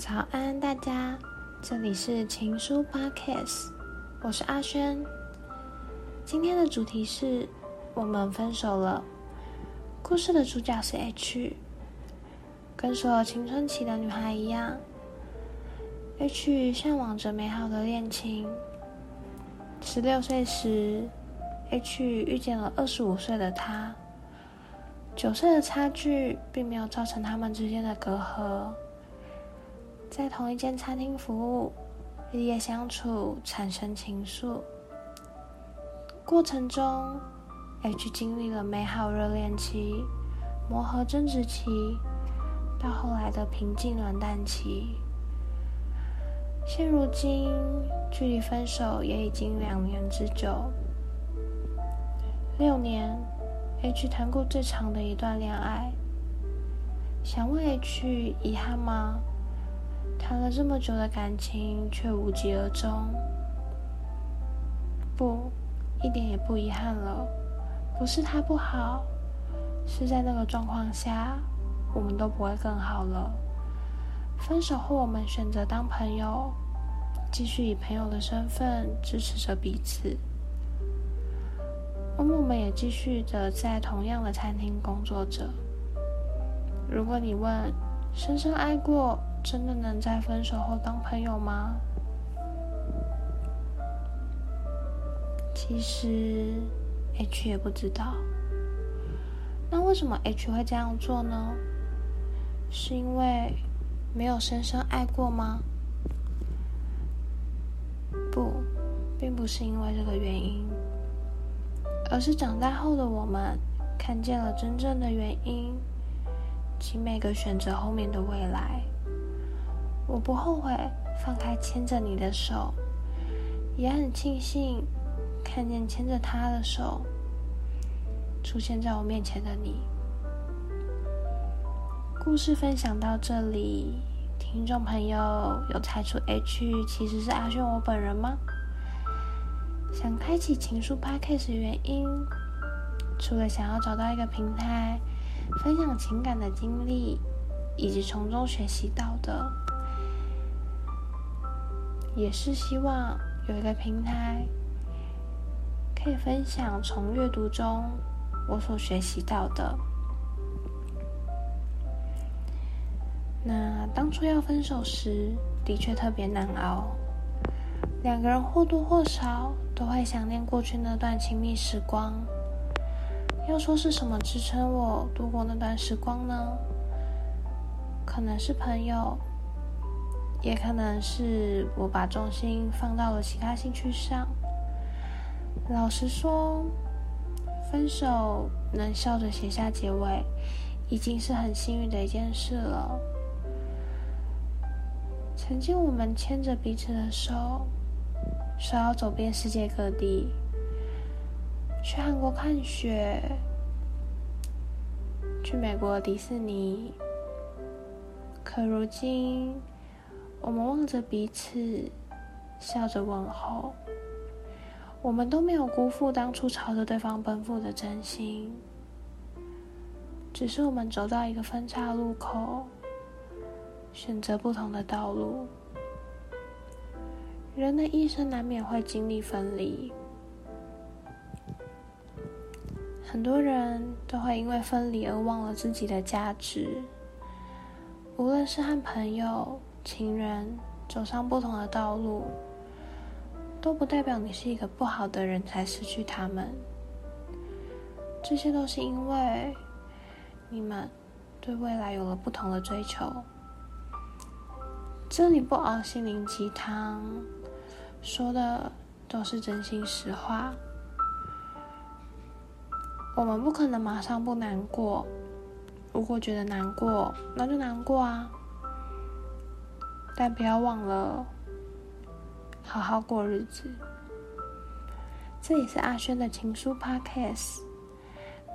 早安，大家，这里是情书 Podcast，我是阿轩。今天的主题是我们分手了。故事的主角是 H，跟所有青春期的女孩一样，H 向往着美好的恋情。十六岁时，H 遇见了二十五岁的他，九岁的差距并没有造成他们之间的隔阂。在同一间餐厅服务，日夜相处，产生情愫。过程中，H 经历了美好热恋期、磨合争执期，到后来的平静冷淡期。现如今，距离分手也已经两年之久。六年，H 谈过最长的一段恋爱。想问 H，遗憾吗？谈了这么久的感情，却无疾而终。不，一点也不遗憾了。不是他不好，是在那个状况下，我们都不会更好了。分手后，我们选择当朋友，继续以朋友的身份支持着彼此。而我们也继续的在同样的餐厅工作着。如果你问，深深爱过，真的能在分手后当朋友吗？其实 H 也不知道。那为什么 H 会这样做呢？是因为没有深深爱过吗？不，并不是因为这个原因，而是长大后的我们看见了真正的原因。及每个选择后面的未来，我不后悔放开牵着你的手，也很庆幸看见牵着他的手出现在我面前的你。故事分享到这里，听众朋友有猜出 H 其实是阿轩我本人吗？想开启情书 Podcast 的原因，除了想要找到一个平台。分享情感的经历，以及从中学习到的，也是希望有一个平台，可以分享从阅读中我所学习到的。那当初要分手时，的确特别难熬，两个人或多或少都会想念过去那段亲密时光。要说是什么支撑我度过那段时光呢？可能是朋友，也可能是我把重心放到了其他兴趣上。老实说，分手能笑着写下结尾，已经是很幸运的一件事了。曾经我们牵着彼此的手，说要走遍世界各地。去韩国看雪，去美国迪士尼。可如今，我们望着彼此，笑着问候。我们都没有辜负当初朝着对方奔赴的真心，只是我们走到一个分岔路口，选择不同的道路。人的一生难免会经历分离。很多人都会因为分离而忘了自己的价值。无论是和朋友、情人走上不同的道路，都不代表你是一个不好的人才失去他们。这些都是因为你们对未来有了不同的追求。这里不熬心灵鸡汤，说的都是真心实话。我们不可能马上不难过，如果觉得难过，那就难过啊。但不要忘了好好过日子。这里是阿轩的情书 Podcast，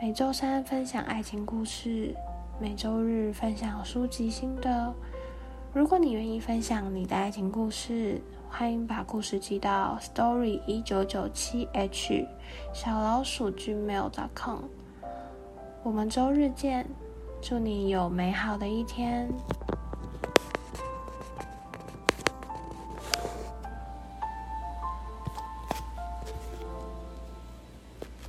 每周三分享爱情故事，每周日分享书籍心得。如果你愿意分享你的爱情故事，欢迎把故事寄到 story 一九九七 h 小老鼠 gmail.com。我们周日见，祝你有美好的一天。